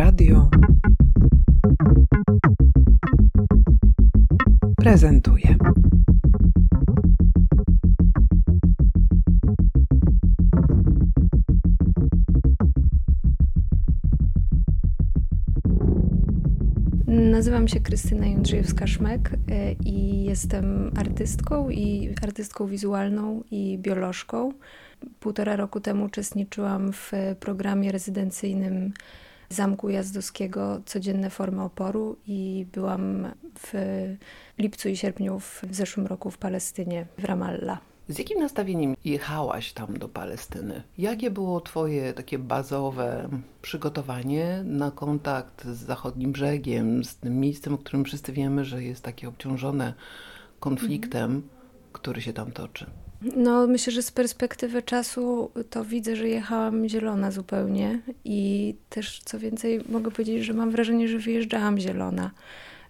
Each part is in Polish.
Radio prezentuje. Nazywam się Krystyna Jędrzejewska-Szmek e, i jestem artystką i artystką wizualną i biolożką. Półtora roku temu uczestniczyłam w programie rezydencyjnym Zamku Jazdowskiego Codzienne formy oporu i byłam w lipcu i sierpniu w zeszłym roku w Palestynie, w Ramallah. Z jakim nastawieniem jechałaś tam do Palestyny? Jakie było Twoje takie bazowe przygotowanie na kontakt z zachodnim brzegiem, z tym miejscem, o którym wszyscy wiemy, że jest takie obciążone konfliktem, mhm. Który się tam toczy? No, myślę, że z perspektywy czasu to widzę, że jechałam zielona zupełnie i też co więcej mogę powiedzieć, że mam wrażenie, że wyjeżdżałam zielona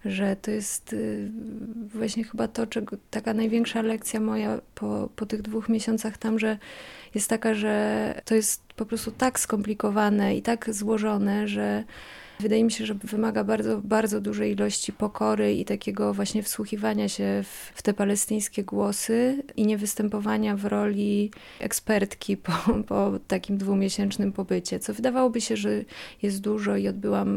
że to jest y, właśnie chyba to, czego, taka największa lekcja moja po, po tych dwóch miesiącach tam, że jest taka, że to jest po prostu tak skomplikowane i tak złożone, że Wydaje mi się, że wymaga bardzo, bardzo dużej ilości pokory i takiego właśnie wsłuchiwania się w, w te palestyńskie głosy i nie występowania w roli ekspertki po, po takim dwumiesięcznym pobycie, co wydawałoby się, że jest dużo i odbyłam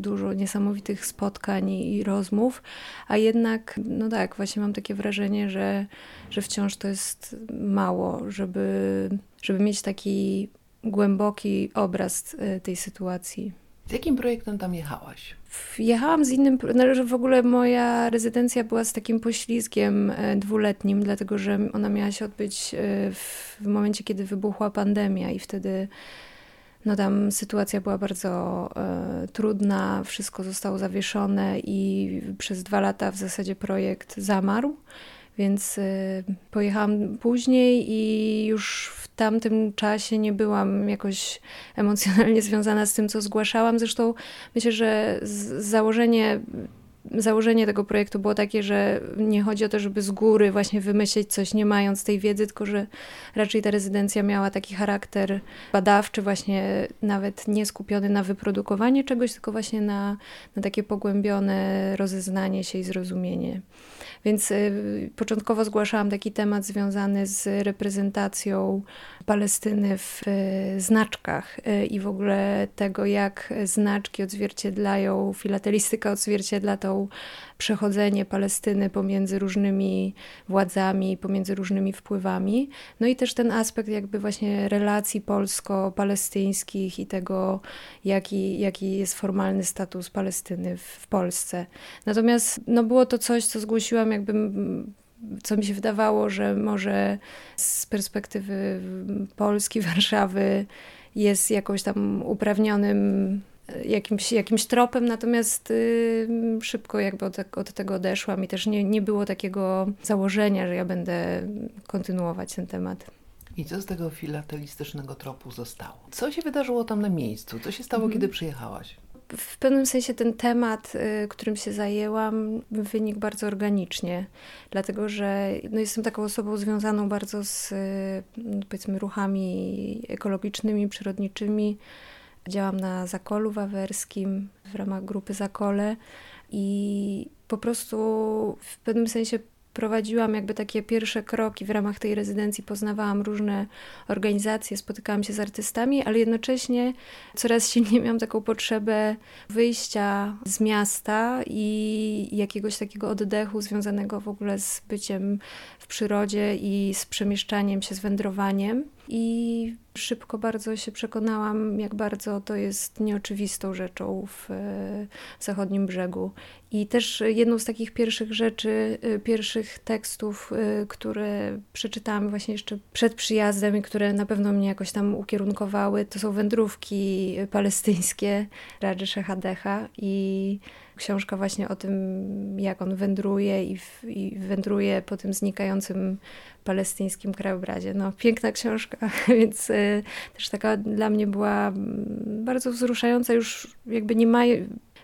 dużo niesamowitych spotkań i rozmów, a jednak, no tak, właśnie mam takie wrażenie, że, że wciąż to jest mało, żeby, żeby mieć taki głęboki obraz y, tej sytuacji. Z jakim projektem tam jechałaś? Jechałam z innym, no, w ogóle moja rezydencja była z takim poślizgiem e, dwuletnim, dlatego że ona miała się odbyć e, w, momencie, kiedy wybuchła pandemia i wtedy no tam sytuacja była bardzo e, trudna, wszystko zostało zawieszone i przez dwa lata w zasadzie projekt zamarł. Więc y, pojechałam później i już w tamtym czasie nie byłam jakoś emocjonalnie związana z tym, co zgłaszałam. Zresztą myślę, że założenie założenie tego projektu było takie, że nie chodzi o to, żeby z góry właśnie wymyślić coś, nie mając tej wiedzy, tylko że raczej ta rezydencja miała taki charakter badawczy, właśnie nawet nie skupiony na wyprodukowaniu czegoś, tylko właśnie na, na takie pogłębione rozeznanie się i zrozumienie. Więc y, początkowo zgłaszałam taki temat związany z reprezentacją Palestyny w y, znaczkach y, i w ogóle tego, jak znaczki odzwierciedlają, filatelistyka odzwierciedla tą przechodzenie Palestyny pomiędzy różnymi władzami, pomiędzy różnymi wpływami. No i też ten aspekt jakby właśnie relacji polsko-palestyńskich i tego, jaki, jaki jest formalny status Palestyny w, w Polsce. Natomiast no było to coś, co zgłosiłam jakby co mi się wydawało, że może z perspektywy Polski, Warszawy jest jakoś tam uprawnionym jakimś, jakimś tropem, natomiast y, szybko jakby od, od, tego odeszłam i też nie, nie było takiego założenia, że ja będę kontynuować ten temat. I co z tego filatelistycznego tropu zostało? Co się wydarzyło tam na miejscu? Co się stało, mhm. kiedy przyjechałaś? w pewnym sensie ten temat, y, którym się zajęłam, wynikł bardzo organicznie, dlatego że no, jestem taką osobą związaną bardzo z no, powiedzmy ruchami ekologicznymi, przyrodniczymi. Działam na Zakolu Wawerskim w ramach grupy Zakole i po prostu w pewnym sensie prowadziłam jakby takie pierwsze kroki. W ramach tej rezydencji, poznawałam różne organizacje, spotykałam się z artystami, ale jednocześnie coraz silniej miałam taką potrzebę wyjścia z miasta i jakiegoś takiego oddechu związanego w ogóle z byciem przyrodzie i z przemieszczaniem się, z wędrowaniem. I szybko bardzo się przekonałam, jak bardzo to jest nieoczywistą rzeczą w, zachodnim brzegu. I też jedną z takich pierwszych rzeczy, y, pierwszych tekstów, y, które przeczytałam właśnie jeszcze przed przyjazdem i które na pewno mnie jakoś tam ukierunkowały, to są wędrówki palestyńskie Radży Szechadecha i książka właśnie o tym, jak on wędruje i, w, i wędruje po tym znikającym palestyńskim krajobrazie. No, piękna książka, więc y, też taka dla mnie była mm, bardzo wzruszająca, już jakby nie ma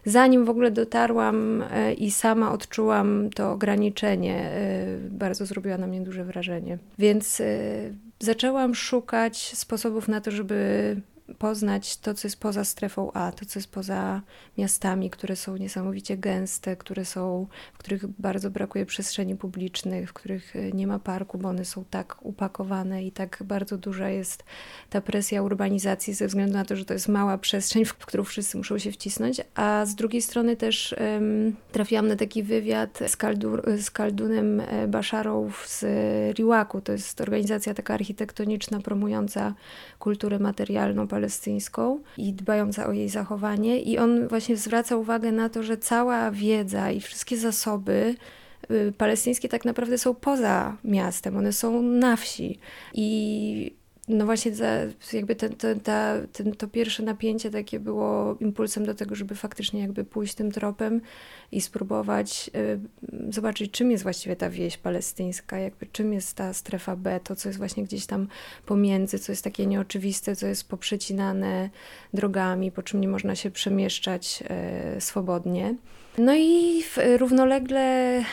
zanim w ogóle dotarłam y, i sama odczułam to ograniczenie, y, bardzo zrobiła na mnie duże wrażenie. Więc zaczęłam szukać sposobów na to, żeby poznać to, co jest poza strefą A, to, co jest poza miastami, które są niesamowicie gęste, które są, w których bardzo brakuje przestrzeni publicznych, w których e, nie ma parku, bo one są tak upakowane i tak bardzo duża jest ta presja urbanizacji ze względu na to, że to jest mała przestrzeń, w którą wszyscy muszą się wcisnąć, a z drugiej strony też um, trafiłam na taki wywiad z, Kaldur, z Kaldunem e, Basharą z Riłaku, to jest organizacja taka architektoniczna promująca kulturę materialną palestyńską i dbająca o jej zachowanie. I on właśnie zwraca uwagę na to, że cała wiedza i wszystkie zasoby y, palestyńskie tak naprawdę są poza miastem, one są na wsi. I no właśnie jakby ten, ten, ta, ten, to pierwsze napięcie takie było impulsem do tego, żeby faktycznie jakby pójść tym tropem i spróbować y, zobaczyć, czym jest właściwie ta wieś palestyńska, jakby czym jest ta strefa B, to co jest właśnie gdzieś tam pomiędzy, co jest takie nieoczywiste, co jest poprzecinane drogami, po czym nie można się przemieszczać y, swobodnie. No i równolegle, e,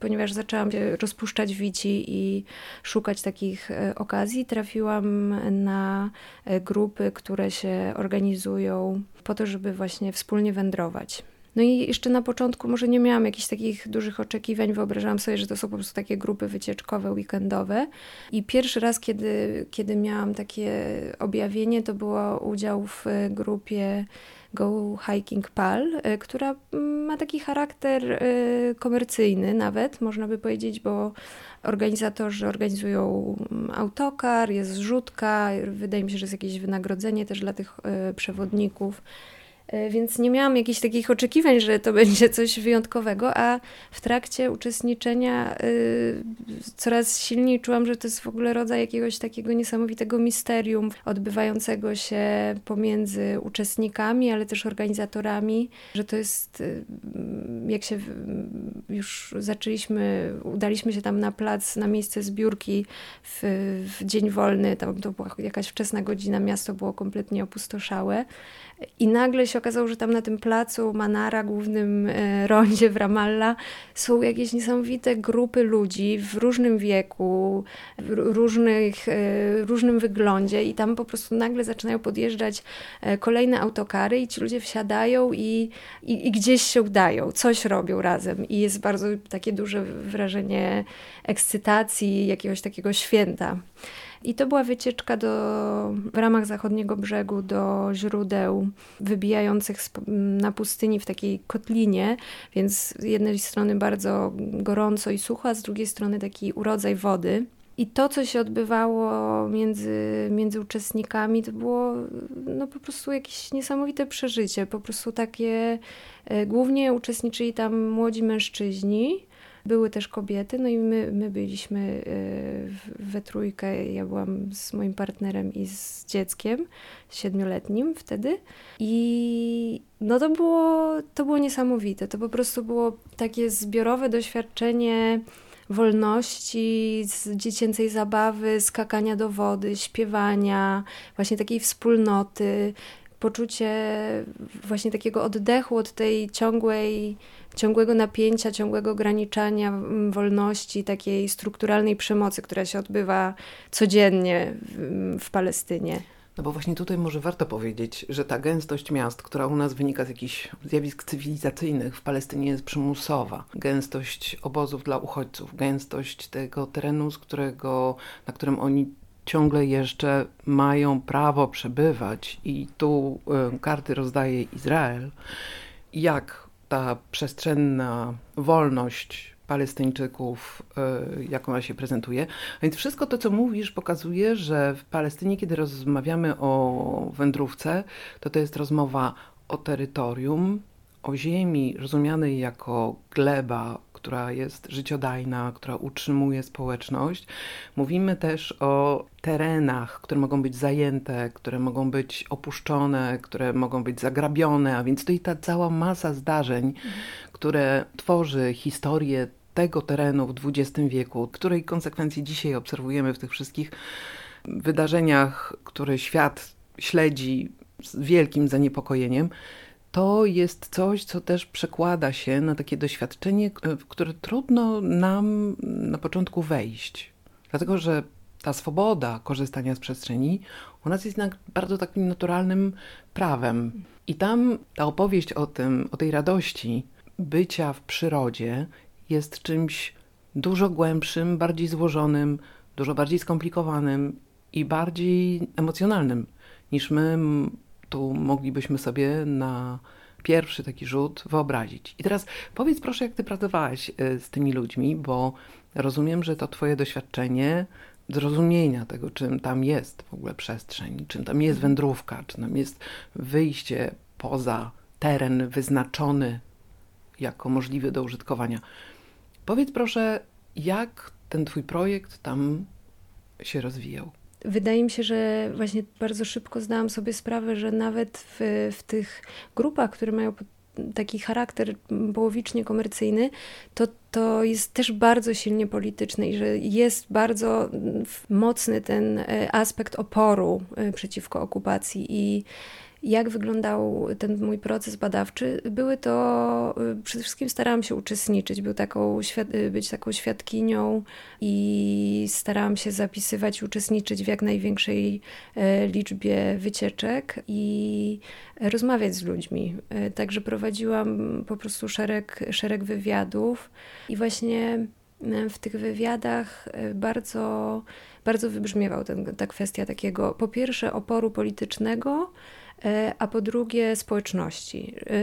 ponieważ zaczęłam rozpuszczać wici i szukać takich e, okazji, trafiłam na e, grupy, które się organizują po to, żeby właśnie wspólnie wędrować. No i jeszcze na początku może nie miałam jakichś takich dużych oczekiwań, wyobrażałam sobie, że to są po prostu takie grupy wycieczkowe, weekendowe. I pierwszy raz, kiedy, kiedy miałam takie objawienie, to było udział w grupie Go Hiking Pal, e, która mm, ma taki charakter e, komercyjny nawet, można by powiedzieć, bo organizatorzy organizują mm, autokar, jest zrzutka, wydaje mi się, że jest jakieś wynagrodzenie też dla tych e, przewodników. E, więc nie miałam jakichś takich oczekiwań, że to będzie coś wyjątkowego, a w trakcie uczestniczenia y, coraz silniej czułam, że to jest w ogóle rodzaj jakiegoś takiego niesamowitego misterium odbywającego się pomiędzy uczestnikami, ale też organizatorami, że to jest, y, jak się już zaczęliśmy, udaliśmy się tam na plac, na miejsce zbiórki w, w dzień wolny, tam to była jakaś wczesna godzina, miasto było kompletnie opustoszałe. I nagle się okazało, że tam na tym placu Manara, głównym e, rondzie w Ramallah, są jakieś niesamowite grupy ludzi w różnym wieku, w różnych, e, różnym wyglądzie, i tam po prostu nagle zaczynają podjeżdżać e, kolejne autokary, i ci ludzie wsiadają i, i, i gdzieś się udają, coś robią razem. I jest bardzo takie duże wrażenie ekscytacji, jakiegoś takiego święta. I to była wycieczka do, w ramach zachodniego brzegu do źródeł wybijających na pustyni w takiej kotlinie, więc z jednej strony bardzo gorąco i sucho, a z drugiej strony taki urodzaj wody. I to, co się odbywało między, między uczestnikami, to było no, po prostu jakieś niesamowite przeżycie. Po prostu takie, e, głównie uczestniczyli tam młodzi mężczyźni, były też kobiety, no i my, my byliśmy e, we trójkę. Ja byłam z moim partnerem i z dzieckiem siedmioletnim wtedy. I no to było, to było niesamowite. To po prostu było takie zbiorowe doświadczenie wolności, z dziecięcej zabawy, skakania do wody, śpiewania, właśnie takiej wspólnoty, poczucie właśnie takiego oddechu od tej ciągłej ciągłego napięcia, ciągłego ograniczania mm, wolności, takiej strukturalnej przemocy, która się odbywa codziennie w, w Palestynie. No bo właśnie tutaj może warto powiedzieć, że ta gęstość miast, która u nas wynika z jakichś zjawisk cywilizacyjnych, w Palestynie jest przymusowa. Gęstość obozów dla uchodźców, gęstość tego terenu, z którego, na którym oni ciągle jeszcze mają prawo przebywać i tu y, karty rozdaje Izrael. Jak ta przestrzenna wolność Palestyńczyków, y, jaką ona się prezentuje. Więc wszystko to, co mówisz, pokazuje, że w Palestynie, kiedy rozmawiamy o wędrówce, to to jest rozmowa o terytorium, o ziemi rozumianej jako gleba, która jest życiodajna, która utrzymuje społeczność. Mówimy też o terenach, które mogą być zajęte, które mogą być opuszczone, które mogą być zagrabione, a więc i ta cała masa zdarzeń, mhm. które tworzy historię tego terenu w XX wieku, której konsekwencje dzisiaj obserwujemy w tych wszystkich wydarzeniach, które świat śledzi z wielkim zaniepokojeniem to jest coś, co też przekłada się na takie doświadczenie, w które trudno nam na początku wejść. Dlatego, że ta swoboda korzystania z przestrzeni u nas jest jednak bardzo takim naturalnym prawem. I tam ta opowieść o tym, o tej radości bycia w przyrodzie jest czymś dużo głębszym, bardziej złożonym, dużo bardziej skomplikowanym i bardziej emocjonalnym niż my tu moglibyśmy sobie na pierwszy taki rzut wyobrazić. I teraz powiedz proszę, jak ty pracowałaś y, z tymi ludźmi, bo rozumiem, że to twoje doświadczenie zrozumienia tego, czym tam jest w ogóle przestrzeń, czym tam jest wędrówka, czym tam jest wyjście poza teren wyznaczony jako możliwy do użytkowania. Powiedz proszę, jak ten twój projekt tam się rozwijał? Wydaje mi się, że właśnie bardzo szybko zdałam sobie sprawę, że nawet w, w tych grupach, które mają taki charakter połowicznie komercyjny, to, to jest też bardzo silnie polityczne i że jest bardzo mocny ten e, aspekt oporu e, przeciwko okupacji i jak wyglądał ten mój proces badawczy, były to, y, przede wszystkim starałam się uczestniczyć, był taką, y, być taką świadkinią i starałam się zapisywać, uczestniczyć w jak największej e, liczbie wycieczek i rozmawiać z ludźmi. E, także prowadziłam po prostu szereg, szereg wywiadów i właśnie e, w tych wywiadach bardzo, bardzo wybrzmiewał ten, ta kwestia takiego, po pierwsze, oporu politycznego, E, a po drugie społeczności. E,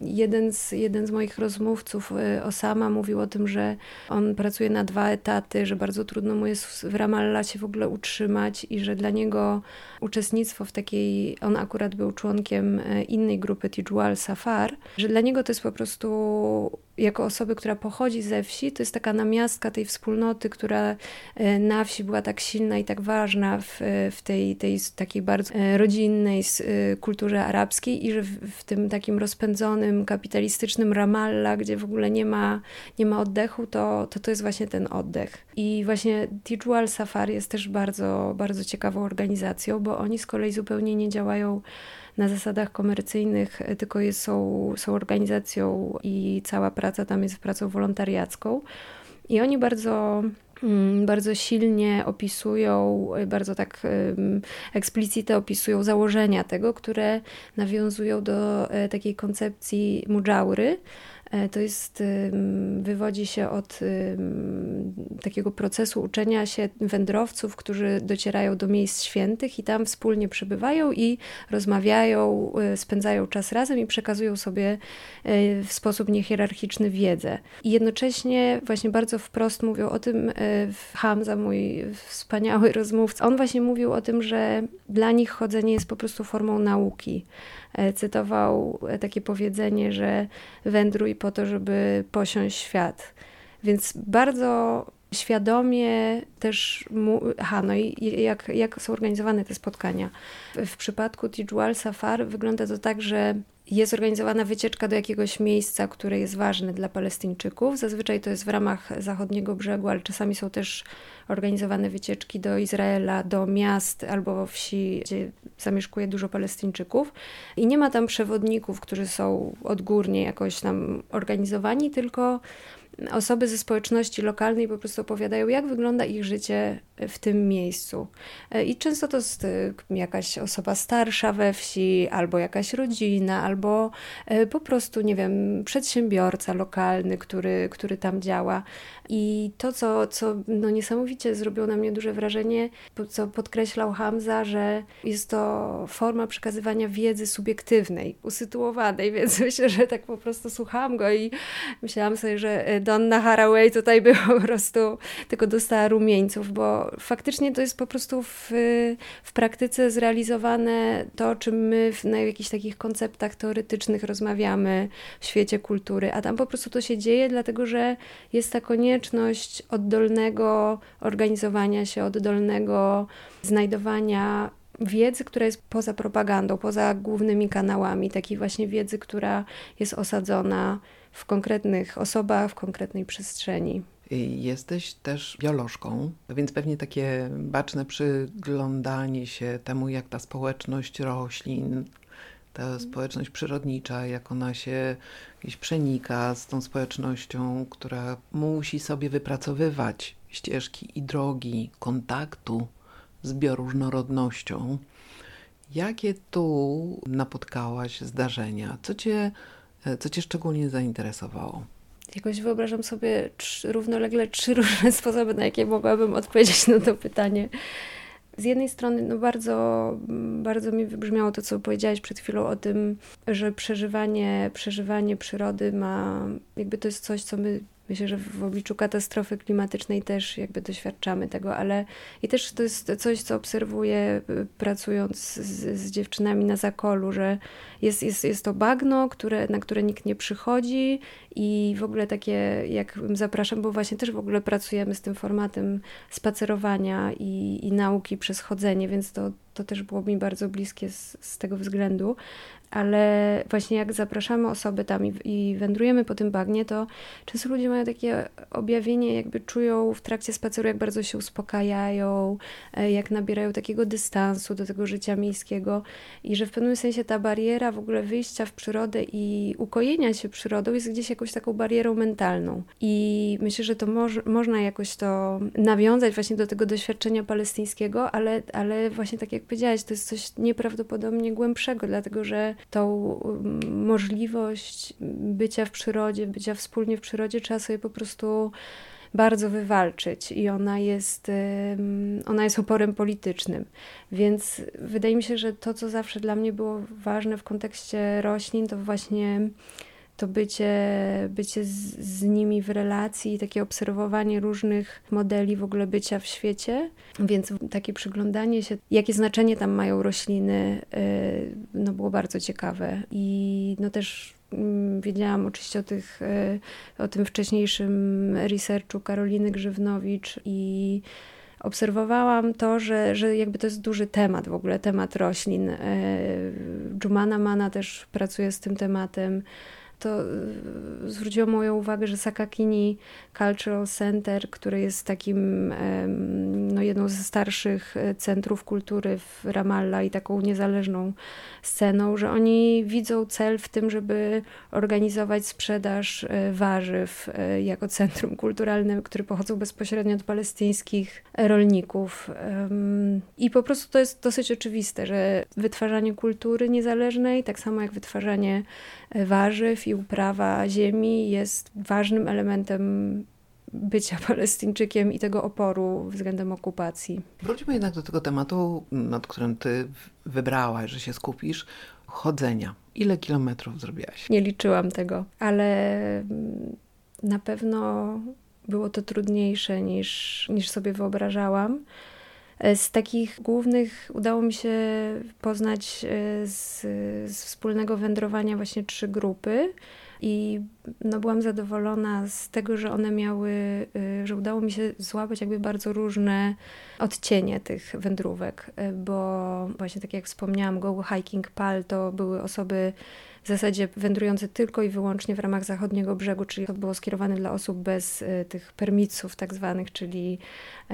jeden z, jeden z moich rozmówców, e, Osama, mówił o tym, że on pracuje na dwa etaty, że bardzo trudno mu jest w Ramallah się w ogóle utrzymać i że dla niego uczestnictwo w takiej, on akurat był członkiem innej grupy Tijual Safar, że dla niego to jest po prostu jako osoby, która pochodzi ze wsi, to jest taka namiastka tej wspólnoty, która e, na wsi była tak silna i tak ważna w, w tej, tej takiej bardzo e, rodzinnej e, kulturze arabskiej i że w, w tym takim rozpędzonym, kapitalistycznym Ramallah, gdzie w ogóle nie ma, nie ma oddechu, to, to to jest właśnie ten oddech. I właśnie Tijual Safari jest też bardzo, bardzo ciekawą organizacją, bo oni z kolei zupełnie nie działają na zasadach komercyjnych, tylko jest, są, są organizacją i cała praca tam jest pracą wolontariacką. I oni bardzo mm, bardzo silnie opisują, bardzo tak eksplicite opisują założenia tego, które nawiązują do e, takiej koncepcji mujaury, E, to jest, wywodzi się od takiego procesu uczenia się wędrowców, którzy docierają do miejsc świętych i tam wspólnie przebywają i rozmawiają, e, spędzają czas razem i przekazują sobie e, w sposób niehierarchiczny wiedzę. I jednocześnie właśnie bardzo wprost mówią o tym Hamza, mój wspaniały rozmówca. On właśnie mówił o tym, że dla nich chodzenie jest po prostu formą nauki E, cytował e, takie powiedzenie, że wędruj po to, żeby posiąść świat. Więc bardzo świadomie też, mu, aha, no i jak, jak są organizowane te spotkania. W, przypadku Tijual Safar wygląda to tak, że jest organizowana wycieczka do jakiegoś miejsca, które jest ważne dla Palestyńczyków. Zazwyczaj to jest w ramach zachodniego brzegu, ale czasami są też organizowane wycieczki do Izraela, do miast albo wsi, gdzie zamieszkuje dużo Palestyńczyków. I nie ma tam przewodników, którzy są odgórnie jakoś tam organizowani, tylko osoby ze społeczności lokalnej po prostu opowiadają, jak wygląda ich życie w tym miejscu. E, I często to jest e, jakaś osoba starsza we wsi, albo jakaś rodzina, albo e, po prostu, nie wiem, przedsiębiorca lokalny, który, który tam działa. I to, co, co no niesamowicie zrobiło na mnie duże wrażenie, co podkreślał Hamza, że jest to forma przekazywania wiedzy subiektywnej, usytuowanej, więc myślę, że tak po prostu słuchałam go i myślałam sobie, że Donna Haraway tutaj by po prostu tylko dostała rumieńców, bo faktycznie to jest po prostu w, w praktyce zrealizowane to, o czym my w, na jakichś takich konceptach teoretycznych rozmawiamy w świecie kultury, a tam po prostu to się dzieje, dlatego że jest ta konieczność oddolnego organizowania się, oddolnego znajdowania wiedzy, która jest poza propagandą, poza głównymi kanałami, takiej właśnie wiedzy, która jest osadzona w konkretnych osobach, w konkretnej przestrzeni. Jesteś też biolożką, więc pewnie takie baczne przyglądanie się temu, jak ta społeczność roślin, ta społeczność przyrodnicza, jak ona się gdzieś przenika z tą społecznością, która musi sobie wypracowywać ścieżki i drogi kontaktu z bioróżnorodnością. Jakie tu napotkałaś zdarzenia? Co cię, co cię szczególnie zainteresowało? Jakoś wyobrażam sobie trzy, równolegle trzy różne sposoby, na jakie mogłabym odpowiedzieć na to pytanie. Z jednej strony, no bardzo, bardzo mi wybrzmiało to, co powiedziałaś przed chwilą o tym, że przeżywanie, przeżywanie przyrody ma, jakby to jest coś, co my Myślę, że w obliczu katastrofy klimatycznej też jakby doświadczamy tego, ale i też to jest coś, co obserwuję y, pracując z, z dziewczynami na zakolu, że jest, jest, jest to bagno, które, na które nikt nie przychodzi i w ogóle takie, jak zapraszam, bo właśnie też w ogóle pracujemy z tym formatem spacerowania i, i nauki przez chodzenie, więc to, to też było mi bardzo bliskie z, z tego względu, ale właśnie jak zapraszamy osoby tam i, i, wędrujemy po tym bagnie, to często ludzie mają takie objawienie, jakby czują w trakcie spaceru, jak bardzo się uspokajają, e, jak nabierają takiego dystansu do tego życia miejskiego i że w pewnym sensie ta bariera w ogóle wyjścia w przyrodę i ukojenia się przyrodą jest gdzieś jakąś taką barierą mentalną. I myślę, że to moż, można jakoś to nawiązać właśnie do tego doświadczenia palestyńskiego, ale, ale właśnie tak jak powiedziałaś, to jest coś nieprawdopodobnie głębszego, dlatego że tą mm, możliwość bycia w przyrodzie, bycia wspólnie w przyrodzie trzeba sobie po prostu bardzo wywalczyć i ona jest, ona jest oporem politycznym. Więc wydaje mi się, że to, co zawsze dla mnie było ważne w kontekście roślin, to właśnie to bycie, bycie z, z, nimi w relacji, takie obserwowanie różnych modeli w ogóle bycia w świecie, więc takie przyglądanie się, jakie znaczenie tam mają rośliny, y, no było bardzo ciekawe. I no też mm, wiedziałam oczywiście o, tych, y, o tym wcześniejszym researchu Karoliny Grzywnowicz i obserwowałam to, że, że jakby to jest duży temat w ogóle, temat roślin. Y, Jumana Mana też pracuje z tym tematem to y, zwróciło moją uwagę, że Sakakini Cultural Center, który jest takim no, jedną ze starszych e, centrów kultury w Ramallah i taką niezależną sceną, że oni widzą cel w tym, żeby organizować sprzedaż e, warzyw e, jako centrum kulturalne, które pochodzą bezpośrednio od palestyńskich rolników. I po prostu to jest dosyć oczywiste, że wytwarzanie kultury niezależnej, tak samo jak wytwarzanie warzyw i uprawa ziemi jest ważnym elementem bycia Palestyńczykiem i tego oporu względem okupacji. Wróćmy jednak do tego tematu, nad którym ty wybrałaś, że się skupisz, chodzenia. Ile kilometrów zrobiłaś? Nie liczyłam tego, ale mm, na pewno było to trudniejsze niż, niż sobie wyobrażałam. Z takich głównych udało mi się poznać e, z, z wspólnego wędrowania właśnie trzy grupy. I no, byłam zadowolona z tego, że one miały, y, że udało mi się złapać jakby bardzo różne odcienie tych wędrówek, y, bo właśnie tak jak wspomniałam, Go Hiking Pal to były osoby w zasadzie wędrujące tylko i wyłącznie w ramach zachodniego brzegu, czyli to było skierowane dla osób bez y, tych permiców tak zwanych, czyli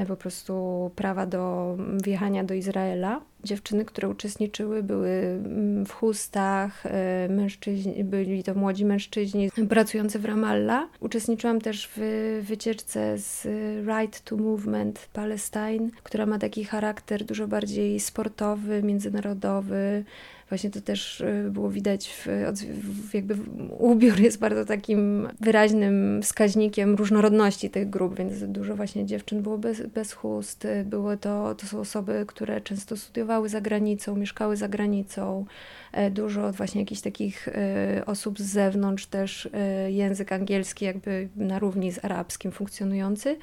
po prostu prawa do wjechania do Izraela. Dziewczyny, które uczestniczyły, były mm, w chustach, e, mężczyźni, byli to młodzi mężczyźni pracujący w Ramallah. Uczestniczyłam też w wycieczce z Right to Movement Palestine, która ma taki charakter dużo bardziej sportowy, międzynarodowy. Właśnie to też e, było widać, w, w jakby ubiór jest bardzo takim wyraźnym wskaźnikiem różnorodności tych grup, więc dużo właśnie dziewczyn było bez, bez chust. Było to, to są osoby, które często studiowały za granicą, mieszkały za granicą. E, dużo właśnie jakichś takich e, osób z zewnątrz, też język angielski jakby na równi z arabskim funkcjonujący.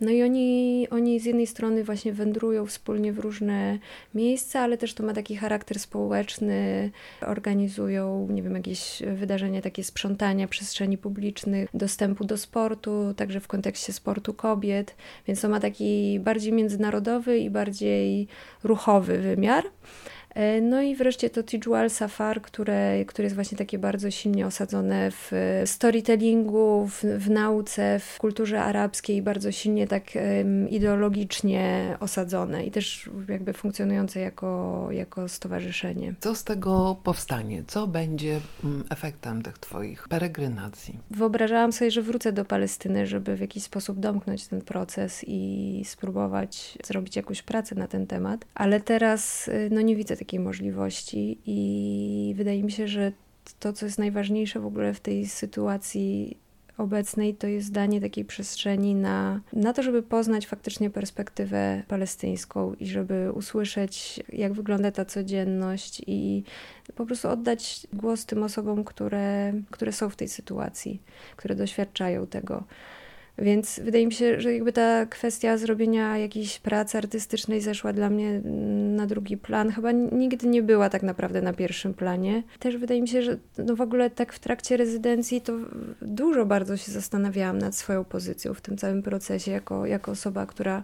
No i oni, oni z jednej strony właśnie wędrują wspólnie w różne miejsca, ale też to ma taki charakter społeczny, organizują, nie wiem, jakieś wydarzenia takie sprzątania przestrzeni publicznych, dostępu do sportu, także w kontekście sportu kobiet, więc to ma taki bardziej międzynarodowy i bardziej ruchowy wymiar. E, no i wreszcie to Tijual Safar, które, które jest właśnie takie bardzo silnie osadzone w storytellingu, w, w nauce, w kulturze arabskiej, bardzo silnie tak ideologicznie osadzone i też jakby funkcjonujące jako, jako stowarzyszenie. Co z tego powstanie? Co będzie mm, efektem tych Twoich peregrynacji? Wyobrażałam sobie, że wrócę do Palestyny, żeby w jakiś sposób domknąć ten proces i spróbować zrobić jakąś pracę na ten temat, ale teraz y, no nie widzę takiej możliwości i wydaje mi się, że to, co jest najważniejsze w ogóle w tej sytuacji obecnej, to jest danie takiej przestrzeni na, na to, żeby poznać faktycznie perspektywę palestyńską i żeby usłyszeć, jak wygląda ta codzienność i po prostu oddać głos tym osobom, które, które są w tej sytuacji, które doświadczają tego. Więc wydaje mi się, że jakby ta kwestia zrobienia jakiejś pracy artystycznej zeszła dla mnie na drugi plan. Chyba nigdy nie była tak naprawdę na pierwszym planie. Też wydaje mi się, że no w ogóle tak w trakcie rezydencji to dużo bardzo się zastanawiałam nad swoją pozycją w tym całym procesie, jako, jako osoba, która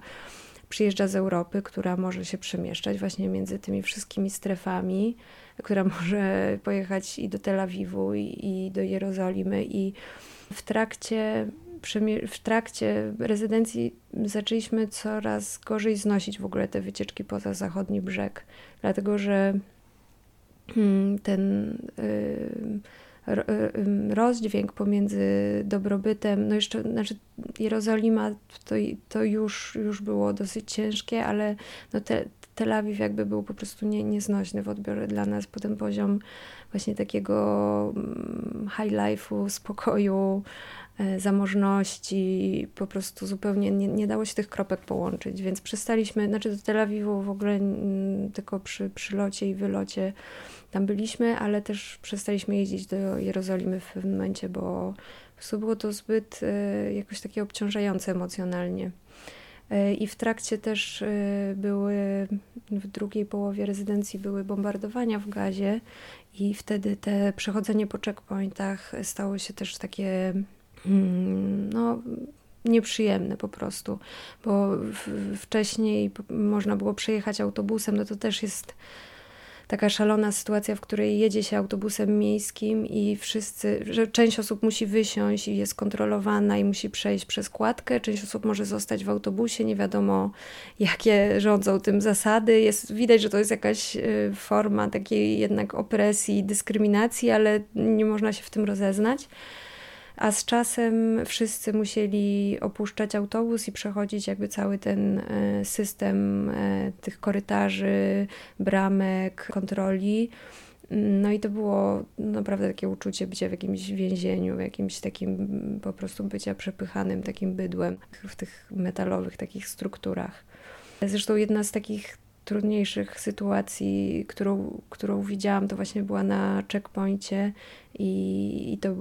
przyjeżdża z Europy, która może się przemieszczać właśnie między tymi wszystkimi strefami, która może pojechać i do Tel Awiwu, i, i do Jerozolimy, i w trakcie w trakcie rezydencji zaczęliśmy coraz gorzej znosić w ogóle te wycieczki poza zachodni brzeg, dlatego że hmm, ten y, y, rozdźwięk pomiędzy dobrobytem, no jeszcze, znaczy Jerozolima to, to już, już było dosyć ciężkie, ale no te, Tel Awiw jakby był po prostu nie, nieznośny w odbiorze dla nas, potem poziom właśnie takiego mm, high life'u, spokoju, zamożności, po prostu zupełnie nie, nie dało się tych kropek połączyć, więc przestaliśmy, znaczy do Tel Awiwu w ogóle tylko przy przylocie i wylocie tam byliśmy, ale też przestaliśmy jeździć do Jerozolimy w pewnym momencie, bo po prostu było to zbyt e, jakoś takie obciążające emocjonalnie. E, I w trakcie też były, w drugiej połowie rezydencji były bombardowania w gazie i wtedy te przechodzenie po checkpointach stało się też takie no, nieprzyjemne po prostu, bo wcześniej można było przejechać autobusem, no to też jest taka szalona sytuacja, w której jedzie się autobusem miejskim i wszyscy, że część osób musi wysiąść i jest kontrolowana i musi przejść przez kładkę, część osób może zostać w autobusie, nie wiadomo jakie rządzą tym zasady. Jest, widać, że to jest jakaś y, forma takiej jednak opresji, dyskryminacji, ale nie można się w tym rozeznać a z czasem wszyscy musieli opuszczać autobus i przechodzić jakby cały ten e, system e, tych korytarzy, bramek, kontroli. No i to było naprawdę takie uczucie bycia w jakimś więzieniu, w jakimś takim po prostu bycia przepychanym takim bydłem w tych metalowych takich strukturach. Zresztą jedna z takich trudniejszych sytuacji, którą, którą widziałam, to właśnie była na checkpoincie i, i to,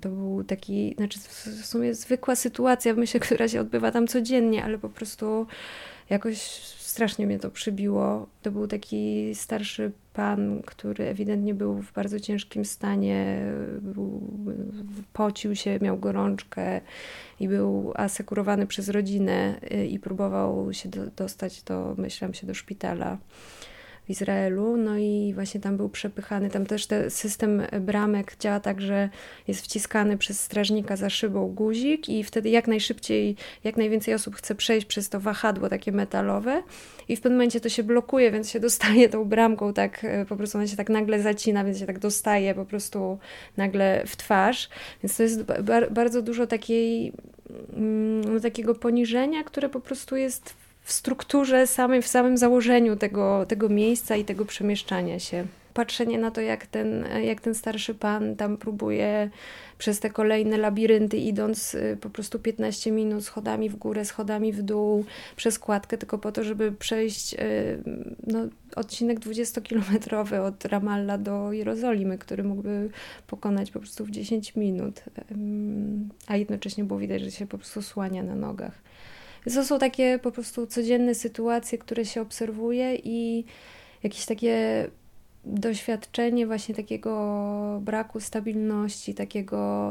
to był taki, znaczy w sumie zwykła sytuacja, myślę, która się odbywa tam codziennie, ale po prostu jakoś strasznie mnie to przybiło. To był taki starszy pan, który ewidentnie był w bardzo ciężkim stanie, pocił się, miał gorączkę i był asekurowany przez rodzinę y, i próbował się do, dostać do, myślałam się, do szpitala. Izraelu, no i właśnie tam był przepychany. Tam też ten system bramek działa tak, że jest wciskany przez strażnika za szybą guzik i wtedy jak najszybciej, jak najwięcej osób chce przejść przez to wahadło takie metalowe i w pewnym momencie to się blokuje, więc się dostaje tą bramką tak, e, po prostu ona się tak nagle zacina, więc się tak dostaje po prostu nagle w twarz. Więc to jest bardzo dużo takiej, mm, no, takiego poniżenia, które po prostu jest w strukturze samej, w samym założeniu tego, tego miejsca i tego przemieszczania się. Patrzenie na to, jak ten, jak ten starszy pan tam próbuje przez te kolejne labirynty, idąc y, po prostu 15 minut schodami w górę, schodami w dół, przez kładkę, tylko po to, żeby przejść y, no, odcinek 20-kilometrowy od Ramallah do Jerozolimy, który mógłby pokonać po prostu w 10 minut, a jednocześnie było widać, że się po prostu słania na nogach. To są takie po prostu codzienne sytuacje, które się obserwuje i jakieś takie doświadczenie właśnie takiego braku stabilności, takiego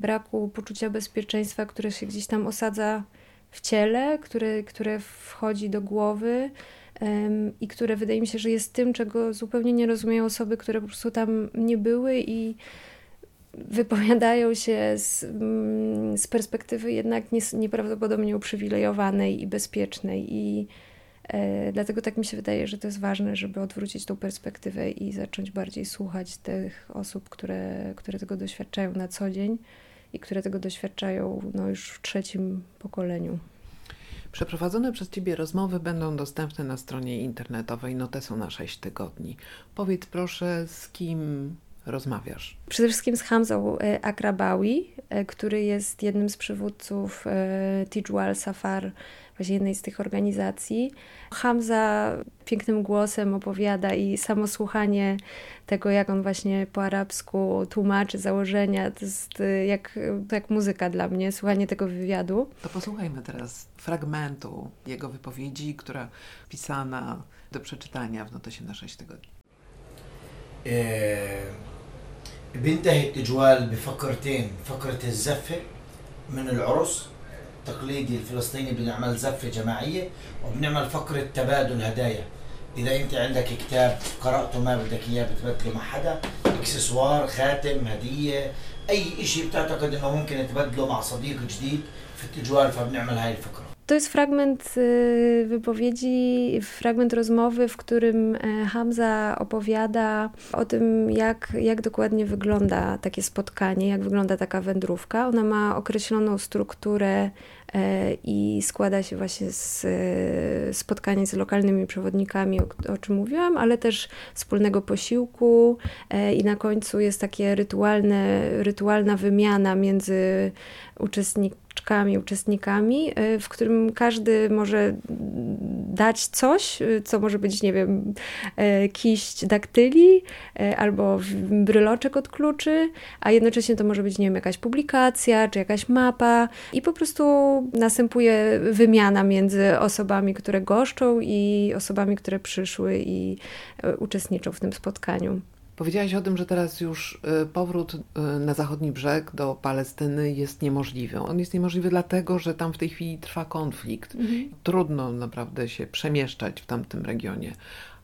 braku poczucia bezpieczeństwa, które się gdzieś tam osadza w ciele, które, które wchodzi do głowy i które wydaje mi się, że jest tym, czego zupełnie nie rozumieją osoby, które po prostu tam nie były i wypowiadają się z, mm, z perspektywy jednak nieprawdopodobnie uprzywilejowanej i bezpiecznej. I e, dlatego tak mi się wydaje, że to jest ważne, żeby odwrócić tą perspektywę i zacząć bardziej słuchać tych osób, które, które tego doświadczają na co dzień i które tego doświadczają no, już w trzecim pokoleniu. Przeprowadzone przez Ciebie rozmowy będą dostępne na stronie internetowej Notesu na 6 tygodni. Powiedz proszę, z kim rozmawiasz? Przede wszystkim z Hamzą e, Akrabawi, e, który jest jednym z przywódców e, Tijwal Safar, właśnie jednej z tych organizacji. Hamza pięknym głosem opowiada i samo słuchanie tego, jak on właśnie po arabsku tłumaczy założenia, to jest jak, jak muzyka dla mnie, słuchanie tego wywiadu. To posłuchajmy teraz fragmentu jego wypowiedzi, która pisana do przeczytania w notesie na 6 tygodni. بينتهي التجوال بفقرتين فقرة الزفة من العرس التقليدي الفلسطيني بنعمل زفة جماعية وبنعمل فقرة تبادل هدايا إذا أنت عندك كتاب قرأته ما بدك إياه بتبدله مع حدا إكسسوار خاتم هدية أي إشي بتعتقد إنه ممكن تبدله مع صديق جديد في التجوال فبنعمل هاي الفقرة. To jest fragment y, wypowiedzi, fragment rozmowy, w którym e, Hamza opowiada o tym, jak, jak dokładnie wygląda takie spotkanie, jak wygląda taka wędrówka. Ona ma określoną strukturę e, i składa się właśnie z e, spotkania z lokalnymi przewodnikami, o, o czym mówiłam, ale też wspólnego posiłku i na końcu jest takie rytualne, rytualna wymiana między uczestnikami uczestnikami, y, w którym każdy może dać coś, y, co może być, nie wiem, y, kiść daktyli albo bryloczek od kluczy, a jednocześnie to może być, nie wiem, jakaś publikacja czy jakaś mapa i po prostu następuje wymiana między osobami, które goszczą i osobami, które przyszły i uczestniczą w tym spotkaniu. Powiedziałaś o tym, że teraz już y, powrót y, na zachodni brzeg do Palestyny jest niemożliwy. On jest niemożliwy dlatego, że tam w tej chwili trwa konflikt. Mhm. Trudno naprawdę się przemieszczać w tamtym regionie.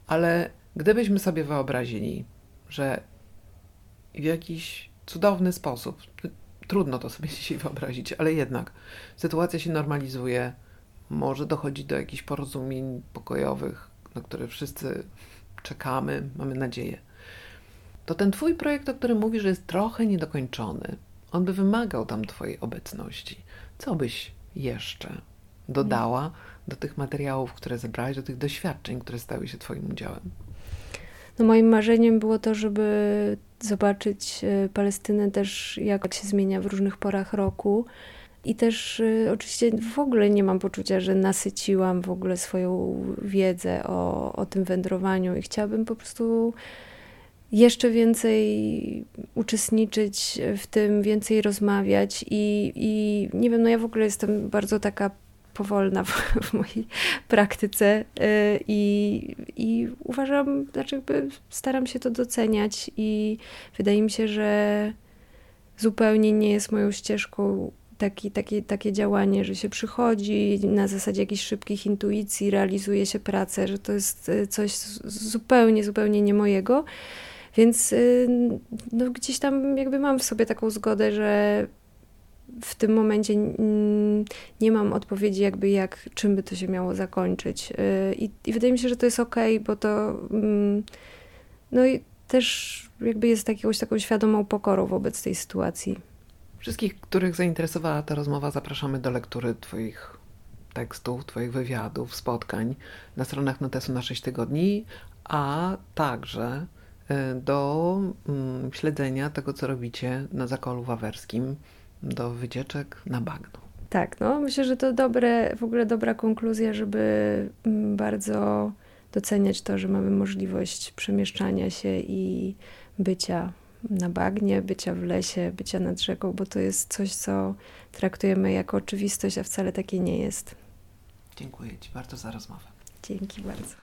Ale gdybyśmy sobie wyobrazili, że w jakiś cudowny sposób, trudno to sobie dzisiaj wyobrazić, ale jednak sytuacja się normalizuje, może dochodzi do jakichś porozumień pokojowych, na które wszyscy czekamy, mamy nadzieję to ten twój projekt, o którym mówisz, jest trochę niedokończony. On by wymagał tam twojej obecności. Co byś jeszcze dodała do tych materiałów, które zebrałaś, do tych doświadczeń, które stały się twoim udziałem? No moim marzeniem było to, żeby zobaczyć e, Palestynę też, jak się zmienia w różnych porach roku. I też y, oczywiście w ogóle nie mam poczucia, że nasyciłam w ogóle swoją wiedzę o, o tym wędrowaniu i chciałabym po prostu jeszcze więcej uczestniczyć w tym, więcej rozmawiać i, i nie wiem, no ja w ogóle jestem bardzo taka powolna w, w mojej praktyce y, i, i uważam, znaczy jakby staram się to doceniać i wydaje mi się, że zupełnie nie jest moją ścieżką taki, taki, takie działanie, że się przychodzi na zasadzie jakichś szybkich intuicji, realizuje się pracę, że to jest y, coś zupełnie, zupełnie nie mojego. Więc y, no, gdzieś tam jakby mam w sobie taką zgodę, że w tym momencie nie mam odpowiedzi jakby jak, czym by to się miało zakończyć. Y, I, i wydaje mi się, że to jest okej, okay, bo to mm, no i też jakby jest jakąś taką świadomą pokorą wobec tej sytuacji. Wszystkich, których zainteresowała ta rozmowa, zapraszamy do lektury Twoich tekstów, Twoich wywiadów, spotkań na stronach Notesu na 6 tygodni, a także do mm, śledzenia tego, co robicie na Zakolu Wawerskim, do wycieczek na bagno. Tak, no myślę, że to dobre, w ogóle dobra konkluzja, żeby mm, bardzo doceniać to, że mamy możliwość przemieszczania się i bycia na bagnie, bycia w lesie, bycia nad rzeką, bo to jest coś, co traktujemy jako oczywistość, a wcale takie nie jest. Dziękuję Ci bardzo za rozmowę. Dzięki bardzo.